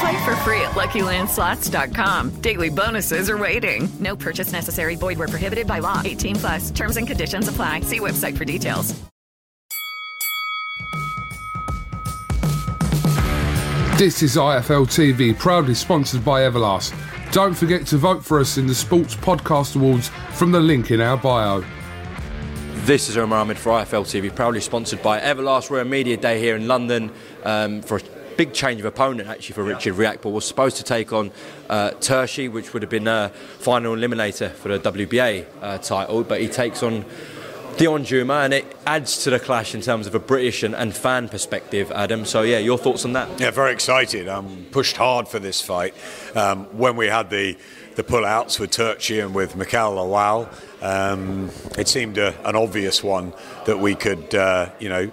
Play for free at LuckyLandSlots.com. Daily bonuses are waiting. No purchase necessary. Void where prohibited by law. 18 plus. Terms and conditions apply. See website for details. This is IFL TV, proudly sponsored by Everlast. Don't forget to vote for us in the Sports Podcast Awards from the link in our bio. This is Umar Ahmed for IFL TV, proudly sponsored by Everlast. We're a media day here in London um, for a big change of opponent actually for Richard Riakporhe. Was supposed to take on uh, Turchi, which would have been a final eliminator for the WBA uh, title, but he takes on Deion Jumah, and it adds to the clash in terms of a British and, and fan perspective, Adam. So, yeah, your thoughts on that? Yeah, very excited. I'm pushed hard for this fight. Um, when we had the the pull-outs with Turchi and with Mikael Lawal, um, it seemed a, an obvious one that we could, uh, you know,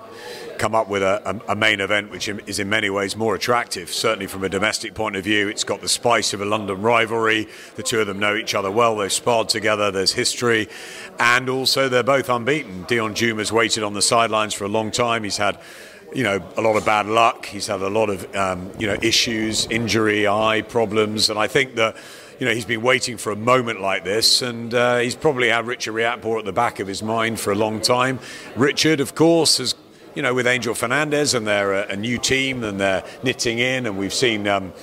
come up with a, a, main event which is in many ways more attractive. Certainly from a domestic point of view, it's got the spice of a London rivalry. The two of them know each other well. They've sparred together. There's history, and also they're both unbeaten. Deion Jumah's waited on the sidelines for a long time. He's had you know, a lot of bad luck. He's had a lot of, um, you know, issues, injury, eye problems, and I think that, you know, he's been waiting for a moment like this, and uh, he's probably had Richard Riakporhe at the back of his mind for a long time. Richard, of course, has you know, with Angel Fernandez and they're a, a new team and they're knitting in, and we've seen. Um,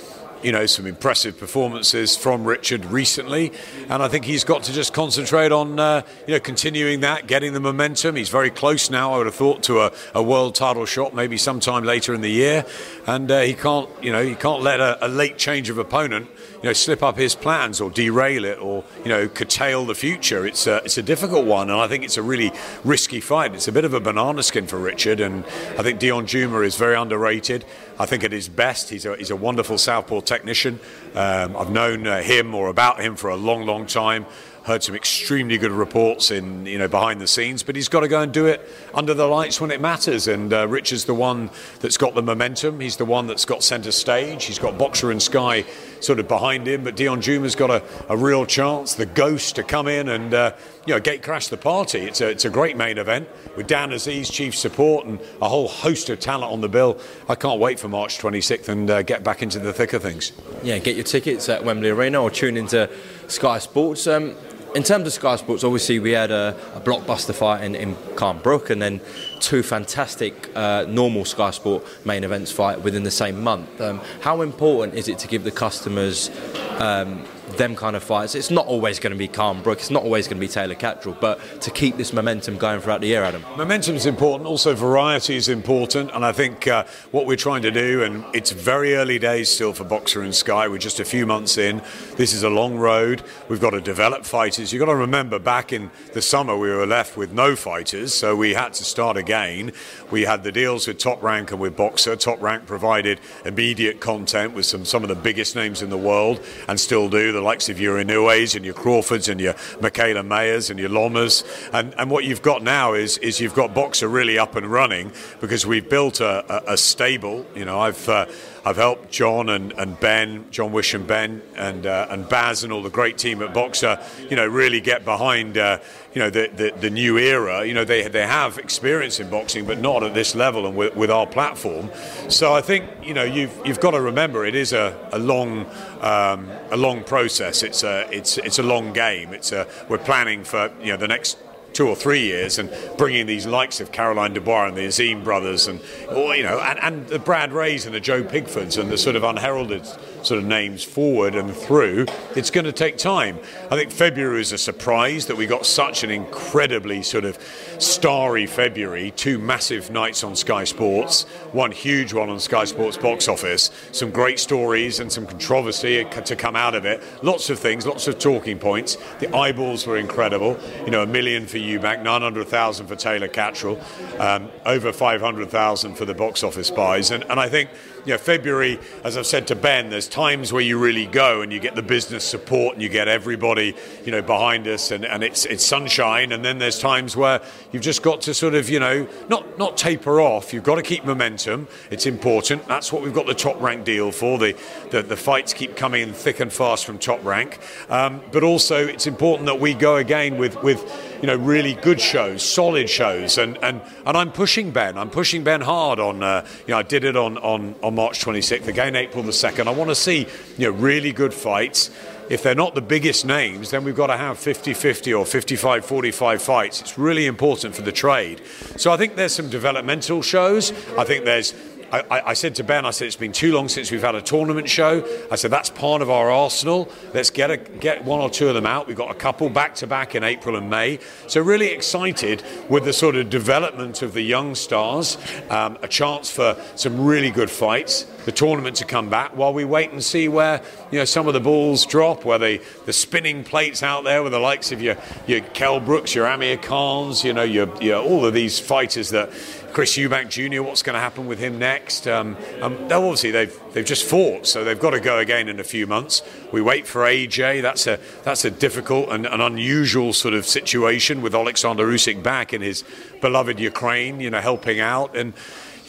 you know, some impressive performances from Richard recently, and I think he's got to just concentrate on, uh, you know, continuing that, getting the momentum. He's very close now, I would have thought, to a, a world title shot, maybe sometime later in the year, and uh, he can't, you know, he can't let a, a late change of opponent you know, slip up his plans or derail it or, you know, curtail the future. It's a, it's a difficult one, and I think it's a really risky fight. It's a bit of a banana skin for Richard, and I think Deion Jumah is very underrated. I think at his best, he's a, he's a wonderful southpaw technician. Um, I've known uh, him or about him for a long, long time heard some extremely good reports in you know behind the scenes, but he's got to go and do it under the lights when it matters. And uh, Rich is the one that's got the momentum. He's the one that's got centre stage. He's got Boxxer and Sky sort of behind him, but Deion Jumah's got a, a real chance. The ghost to come in and uh, you know gate crash the party. It's a it's a great main event with Dan Azeez chief support and a whole host of talent on the bill. I can't wait for March 26th and uh, get back into the thick of things. Yeah, get your tickets at Wembley Arena or tune into Sky Sports. Um, in terms of Sky Sports, obviously we had a, a blockbuster fight in, in Brook and then two fantastic uh, normal Sky Sport main events fight within the same month. Um, how important is it to give the customers um, them kind of fights. It's not always going to be Khan Brook, it's not always going to be Taylor Catterall, but to keep this momentum going throughout the year, Adam. Momentum is important, also variety is important, and I think uh, what we're trying to do, and it's very early days still for Boxxer and Sky, we're just a few months in. This is a long road. We've got to develop fighters. You've got to remember back in the summer we were left with no fighters, so we had to start again. We had the deals with Top Rank and with Boxxer. Top Rank provided immediate content with some, some of the biggest names in the world and still do the likes of your Inoues and your Crawfords and your Mikaela Mayers and your Lomas. And, and what you've got now is, is you've got Boxxer really up and running because we've built a, a, a stable. You know, I've. Uh, I've helped John and, and Ben, John Wish and Ben, and uh, and Baz and all the great team at Boxxer, you know, really get behind, uh, you know, the, the, the new era. You know, they they have experience in boxing, but not at this level and with, with our platform. So I think you know you've you've got to remember it is a, a long um, a long process. It's a it's it's a long game. It's a we're planning for you know the next two or three years and bringing these likes of Caroline Dubois and the Azim brothers and or, you know and, and the Brad Reas and the Joe Pigfords and the sort of unheralded sort of names forward and through it's going to take time. I think February is a surprise that we got such an incredibly sort of starry February. Two massive nights on Sky Sports one huge one on Sky Sports box office. Some great stories and some controversy to come out of it. Lots of things lots of talking points. The eyeballs were incredible. You know a million for Eubank, 900,000 for Taylor Catterall, um, over 500,000 for the box office buys. And, and I think you know, February, as I've said to Ben, there's times where you really go and you get the business support and you get everybody, you know, behind us and, and it's it's sunshine. And then there's times where you've just got to sort of, you know, not not taper off. You've got to keep momentum. It's important. That's what we've got the top rank deal for. The the, the fights keep coming in thick and fast from top rank. Um, but also it's important that we go again with with you know really good shows, solid shows, and and and I'm pushing Ben. I'm pushing Ben hard on. Uh, you know, I did it on on on March 26th, again April the 2nd. I want to see you know really good fights. If they're not the biggest names, then we've got to have 50 50 or 55 45 fights. It's really important for the trade. So I think there's some developmental shows. I think there's I, I, said to Ben, I said it's been too long since we've had a tournament show. I said that's part of our arsenal. Let's get a, get one or two of them out. We've got a couple back to back in April and May. So really excited with the sort of development of the young stars. Um, a chance for some really good fights. The tournament to come back while we wait and see where you know some of the balls drop, where the, the spinning plates out there with the likes of your your Kell Brooks, your Amir Khans, you know your, your all of these fighters that Chris Eubank Jr. What's going to happen with him next? Um, um, obviously they've they've just fought, so they've got to go again in a few months. We wait for AJ. That's a that's a difficult and an unusual sort of situation with Alexander Usyk back in his beloved Ukraine, you know, helping out and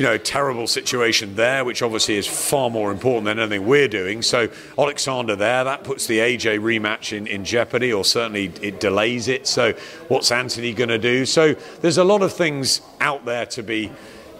you know, terrible situation there, which obviously is far more important than anything we're doing. So Alexander there, that puts the AJ rematch in, in jeopardy, or certainly it delays it. So what's Anthony going to do? So there's a lot of things out there to be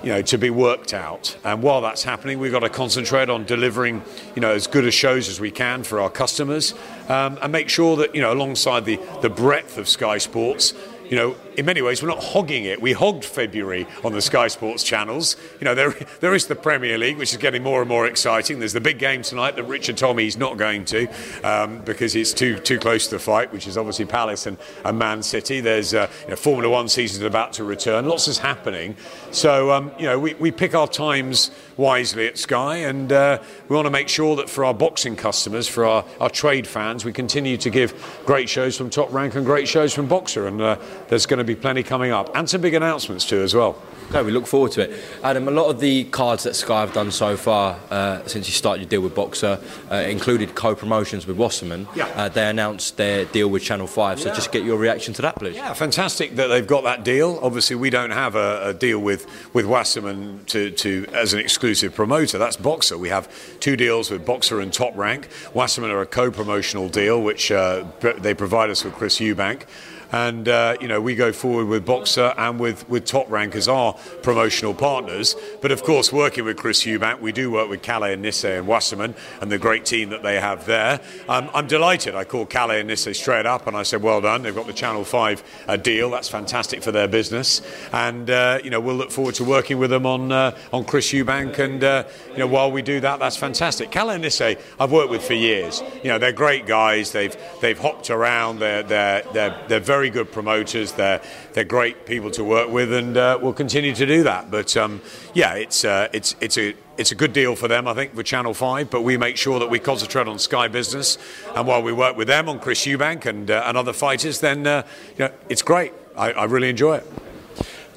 you know, to be worked out. And while that's happening, we've got to concentrate on delivering, you know, as good a shows as we can for our customers, um, and make sure that, you know, alongside the, the breadth of Sky Sports, you know, in many ways, we're not hogging it. We hogged February on the Sky Sports channels. You know, there, there is the Premier League, which is getting more and more exciting. There's the big game tonight that Richard Tommey's not going to um, because it's too too close to the fight, which is obviously Palace and, and Man City. There's uh, you know, Formula One season about to return. Lots is happening. So, um, you know, we, we pick our times wisely at Sky and uh, we want to make sure that for our boxing customers, for our, our trade fans, we continue to give great shows from Top Rank and great shows from Boxxer. And uh, there's going to be plenty coming up and some big announcements too as well. Okay, we look forward to it. Adam, a lot of the cards that Sky have done so far uh, since you started your deal with Boxxer uh, included co-promotions with Wasserman. Yeah. Uh, they announced their deal with Channel 5, so Yeah. just get your reaction to that, please. Yeah, fantastic that they've got that deal. Obviously, we don't have a, a deal with, with Wasserman to, to, as an exclusive promoter. That's Boxxer. We have two deals with Boxxer and Top Rank. Wasserman are a co-promotional deal, which uh, they provide us with Chris Eubank. And uh, you know we go forward with Boxxer and with, with Top Rank as our promotional partners. But of course, working with Chris Eubank, we do work with Kalle and Nisse and Wasserman and the great team that they have there. Um, I'm delighted. I called Kalle and Nisse straight up and I said, "Well done. They've got the Channel Five uh, deal. That's fantastic for their business." And uh, you know we'll look forward to working with them on uh, on Chris Eubank. And uh, you know while we do that, that's fantastic. Kalle and Nisse, I've worked with for years. You know they're great guys. They've they've hopped around. They're they're they're, they're very good promoters. They're they're great people to work with, and uh, we'll continue to do that. But um, yeah, it's uh, it's it's a it's a good deal for them, I think, for Channel 5, but we make sure that we concentrate on Sky Business. And while we work with them on Chris Eubank and, uh, and other fighters, then uh, you know, it's great. I, I really enjoy it.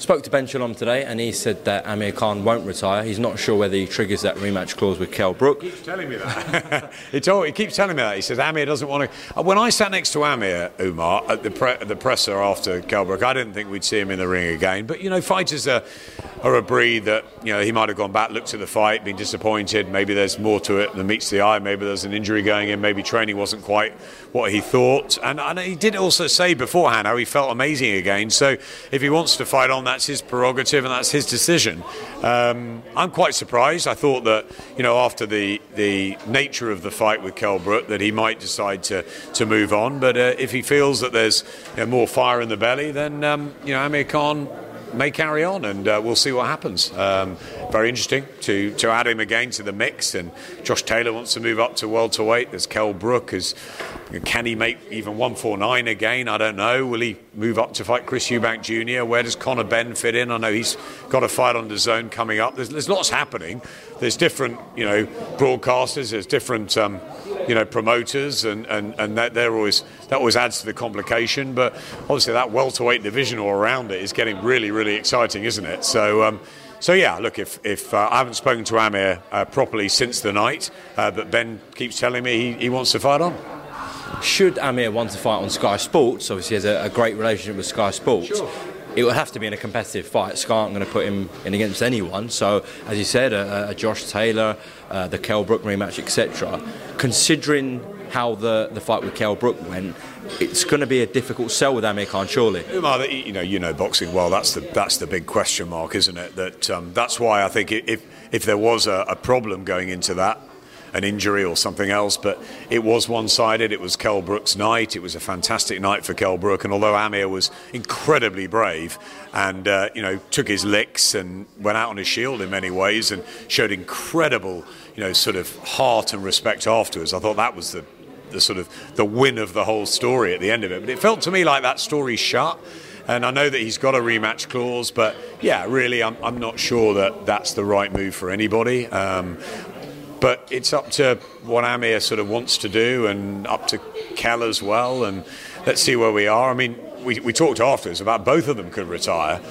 Spoke to Ben Shalom today, and he said that Amir Khan won't retire. He's not sure whether he triggers that rematch clause with Kell Brook. He keeps telling me that. he, told, he keeps telling me that. He says Amir doesn't want to. Uh, when I sat next to Amir Umar at the, pre- the presser after Kell Brook, I didn't think we'd see him in the ring again. But you know, fighters are are a breed that you know he might have gone back, looked at the fight, been disappointed. Maybe there's more to it than meets the eye. Maybe there's an injury going in. Maybe training wasn't quite what he thought. And, and he did also say beforehand how he felt amazing again. So if he wants to fight on, that's his prerogative and that's his decision. Um, I'm quite surprised. I thought that you know after the the nature of the fight with Kell Brook that he might decide to to move on. But uh, if he feels that there's you know, more fire in the belly, then um, you know Amir Khan may carry on, and uh, we'll see what happens. Um, very interesting to, to add him again to the mix. And Josh Taylor wants to move up to welterweight. There's Kell Brook. Is, can he make even 149 again? I don't know. Will he move up to fight Chris Eubank Jr.? Where does Conor Benn fit in? I know he's got a fight on DAZN coming up. There's, there's lots happening. There's different, you know, broadcasters. There's different. Um, you know promoters and and and that they're always that always adds to the complication but obviously that welterweight division all around it is getting really really exciting isn't it so um, so yeah, look, if, if uh, I haven't spoken to Amir uh, properly since the night, uh, but Ben keeps telling me he, he wants to fight on. Should Amir want to fight on Sky Sports, obviously he has a, a great relationship with Sky Sports. Sure it would have to be in a competitive fight. Sky aren't going to put him in against anyone. So, as you said, a, a Josh Taylor, uh, the Kell Brook rematch, etc. Considering how the, the fight with Kell Brook went, it's going to be a difficult sell with Amir Khan, surely. You know, you know boxing well. That's the that's the big question mark, isn't it? That um, that's why I think if if there was a, a problem going into that, an injury or something else, but it was one sided. It was Kell Brook's night. It was a fantastic night for Kell Brook. And although Amir was incredibly brave and, uh, you know, took his licks and went out on his shield in many ways and showed incredible, you know, sort of heart and respect afterwards, I thought that was the, the sort of the win of the whole story at the end of it. But it felt to me like that story shut. And I know that he's got a rematch clause, but yeah, really, I'm, I'm not sure that that's the right move for anybody. Um, but it's up to what Amir sort of wants to do and up to Kell as well. And let's see where we are. I mean, we, we talked afterwards about both of them could retire.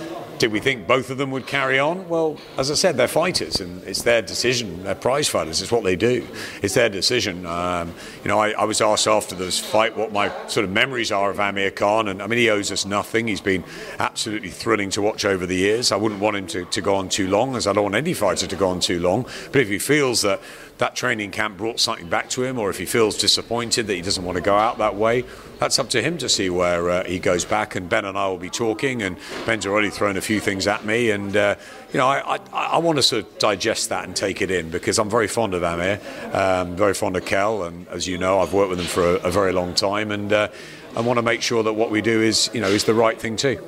Did we think both of them would carry on? Well, as I said, they're fighters, and it's their decision. They're prize fighters. It's what they do. It's their decision. Um, you know, I, I, was asked after this fight what my sort of memories are of Amir Khan, and I mean, he owes us nothing. He's been absolutely thrilling to watch over the years. I wouldn't want him to, to go on too long, as I don't want any fighter to go on too long. But if he feels that that training camp brought something back to him, or if he feels disappointed that he doesn't want to go out that way, that's up to him to see where uh, he goes back. And Ben and I will be talking, and Ben's already thrown a few things at me, and uh, you know I, I, I, want to sort of digest that and take it in because I'm very fond of Amir, um, very fond of Kell, and as you know, I've worked with him for a, a very long time, and uh, I want to make sure that what we do is you know is the right thing too.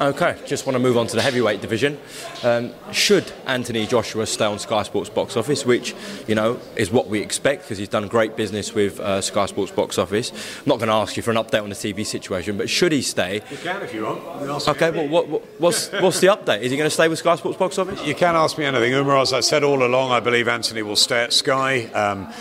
Okay, just want to move on to the heavyweight division. Um, should Anthony Joshua stay on Sky Sports box office, which you know is what we expect because he's done great business with uh, Sky Sports box office. I'm not going to ask you for an update on the TV situation, but should he stay? You can if you want. Okay, well, what, what, what's what's the update? Is he going to stay with Sky Sports box office? You can ask me anything, Umar. As I said all along, I believe Anthony will stay at Sky. Um,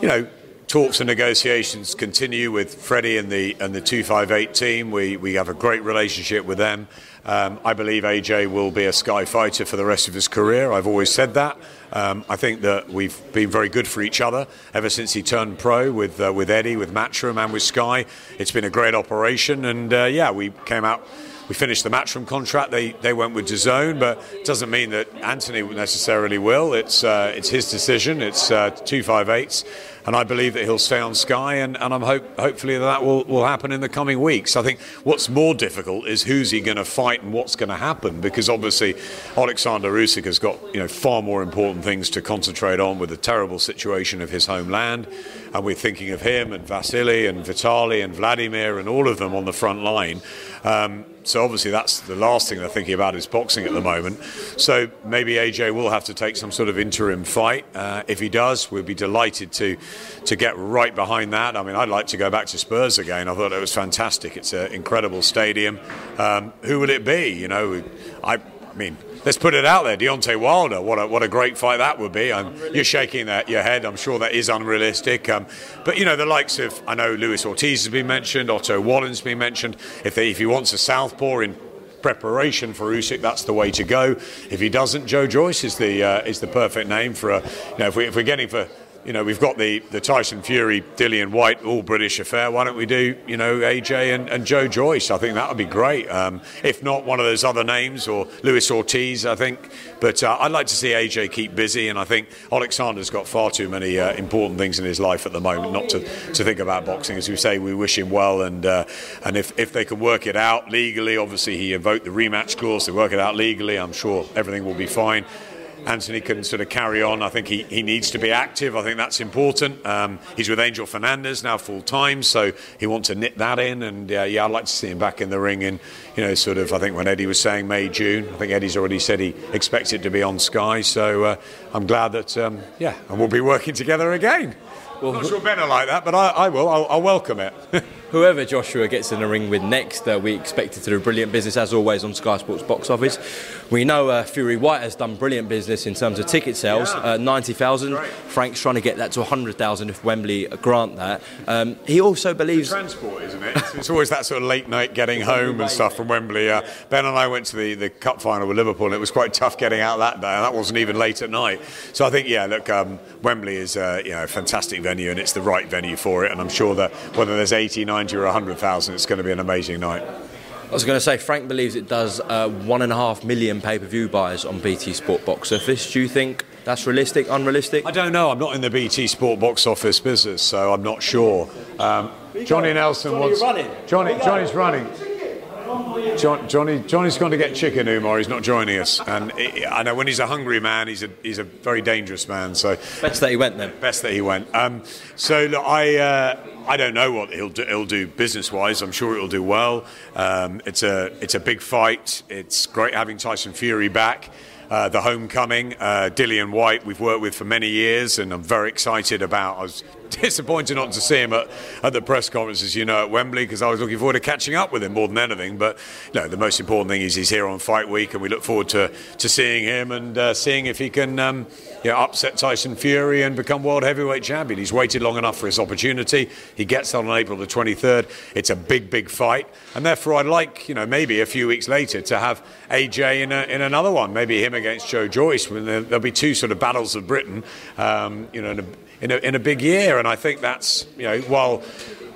you know talks and negotiations continue with Freddie and the and the 258 team. We we have a great relationship with them. Um, I believe AJ will be a Sky fighter for the rest of his career. I've always said that. Um, I think that we've been very good for each other ever since he turned pro with uh, with Eddie, with Matchroom, and with Sky. It's been a great operation, and uh, yeah, we came out we finished the Matchroom contract. They they went with DAZN, but it doesn't mean that Anthony necessarily will. It's uh, it's his decision. It's uh, two five eights, and I believe that he'll stay on Sky, and, and I'm hope hopefully that, will will happen in the coming weeks. I think what's more difficult is who's he going to fight and what's going to happen because obviously Alexander Usyk has got you know far more important things to concentrate on with the terrible situation of his homeland, and we're thinking of him and Vasily and Vitali and Vladimir and all of them on the front line. Um, so obviously that's the last thing they're thinking about is boxing at the moment. So maybe AJ will have to take some sort of interim fight. Uh, if he does, we'll be delighted to to get right behind that. I mean, I'd like to go back to Spurs again. I thought it was fantastic. It's an incredible stadium. Um, who will it be? You know, I, I mean let's put it out there. Deontay Wilder, what a, what a great fight that would be. I'm, you're shaking that, your head. I'm sure that is unrealistic. Um, but, you know, the likes of, I know Luis Ortiz has been mentioned, Otto Wallin's been mentioned. If, they, if he wants a southpaw in preparation for Usyk, that's the way to go. If he doesn't, Joe Joyce is the uh, is the perfect name for a. You know, if, we, if we're getting for you know, we've got the, the Tyson Fury, Dillian Whyte, all British affair. Why don't we do, you know, AJ and, and Joe Joyce? I think that would be great. Um, if not, one of those other names or Luis Ortiz, I think. But uh, I'd like to see AJ keep busy, and I think Alexander's got far too many uh, important things in his life at the moment not to, to think about boxing. As we say, we wish him well, and uh, and if, if they can work it out legally, obviously he invoked the rematch clause, they work it out legally, I'm sure everything will be fine. Anthony can sort of carry on. I think he, he needs to be active. I think that's important. Um, he's with Angel Fernandez now full time, so he wants to knit that in. And uh, yeah, I'd like to see him back in the ring in, you know, sort of. I think when Eddie was saying May June, I think Eddie's already said he expects it to be on Sky. So uh, I'm glad that um, yeah, and we'll be working together again. Well, I'm not sure Ben will like that, but I, I will. I'll, I'll welcome it. whoever Joshua gets in the ring with next, uh, we expect it to do brilliant business as always on Sky Sports box office. We know uh, Fury Whyte has done brilliant business in terms of ticket sales, uh, 90,000. Frank's trying to get that to 100,000 if Wembley grant that. Um, he also believes. Transport, isn't it? It's, always that sort of late night getting home and stuff from Wembley. Uh, ben and I went to the, the cup final with Liverpool and it was quite tough getting out that day, and that wasn't even late at night. So I think, yeah, look, um, Wembley is uh, you know, a fantastic venue and it's the right venue for it, and I'm sure that whether there's 80, 90, or 100,000, it's going to be an amazing night. I was going to say, Frank believes it does uh, one and a half million pay per view buyers on BT Sport box office. Do you think that's realistic, unrealistic? I don't know. I'm not in the BT Sport box office business, so I'm not sure. Um, Johnny Nelson Johnny wants. running. Johnny, Johnny's running. John, Johnny, Johnny's going to get chicken, Umar. He's not joining us, and I I know when he's a hungry man, he's a he's a very dangerous man. So best that he went then. Best that he went. Um, so look, I uh, I don't know what he'll do, he'll do business wise. I'm sure it'll do well. Um, it's a it's a big fight. It's great having Tyson Fury back. Uh, the homecoming, uh, Dillian Whyte, we've worked with for many years, and I'm very excited about. I was disappointed not to see him at, at the press conferences, you know, at Wembley, because I was looking forward to catching up with him more than anything. But no, the most important thing is he's here on Fight Week, and we look forward to, to seeing him and uh, seeing if he can um, you know, upset Tyson Fury and become world heavyweight champion. He's waited long enough for his opportunity. He gets on on April the 23rd. It's a big, big fight, and therefore I'd like, you know, maybe a few weeks later to have AJ in, a, in another one, maybe him against Joe Joyce. When there, will be two sort of battles of Britain, um, you know, in a, in a, in a big year, and I think that's, you know, while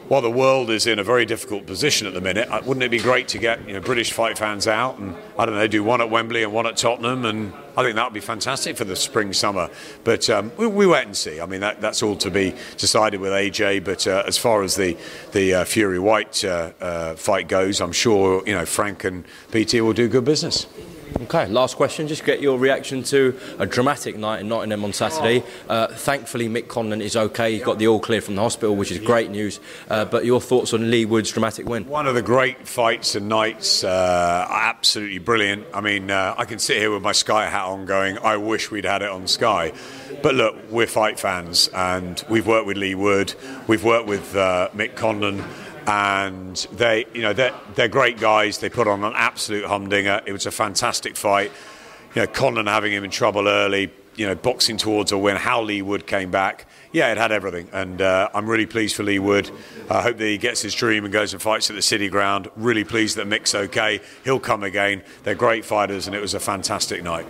while the world is in a very difficult position at the minute, uh, wouldn't it be great to get you know, British fight fans out and I don't know, do one at Wembley and one at Tottenham, and I think that would be fantastic for the spring summer. But um, we, we, wait and see. I mean, that, that's all to be decided with AJ. But uh, as far as the the uh, Fury Whyte uh, uh, fight goes, I'm sure you know Frank and BT will do good business. Okay, last question. Just get your reaction to a dramatic night in Nottingham on Saturday. Uh, thankfully, Mick Conlan is okay. He got the all clear from the hospital, which is great news. Uh, but your thoughts on Leigh Wood's dramatic win? One of the great fights and nights. Uh, absolutely brilliant. I mean, uh, I can sit here with my Sky hat on going, I wish we'd had it on Sky. But look, we're fight fans and we've worked with Leigh Wood, we've worked with uh, Mick Conlan and they, you know, they're, they're great guys. They put on an absolute humdinger. It was a fantastic fight. You know, Conlan having him in trouble early, you know, boxing towards a win. How Leigh Wood came back. Yeah, it had everything, and uh, I'm really pleased for Leigh Wood. I hope that he gets his dream and goes and fights at the City Ground. Really pleased that Mick's okay. He'll come again. They're great fighters, and it was a fantastic night.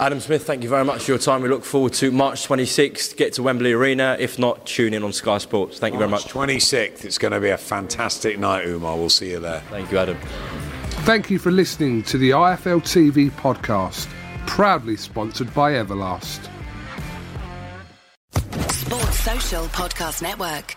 Adam Smith, thank you very much for your time. We look forward to March 26th. Get to Wembley Arena. If not, tune in on Sky Sports. Thank you very much. 26th. It's going to be a fantastic night, Umar. We'll see you there. Thank you, Adam. Thank you for listening to the IFL TV podcast, proudly sponsored by Everlast. Sports Social Podcast Network.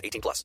18 plus.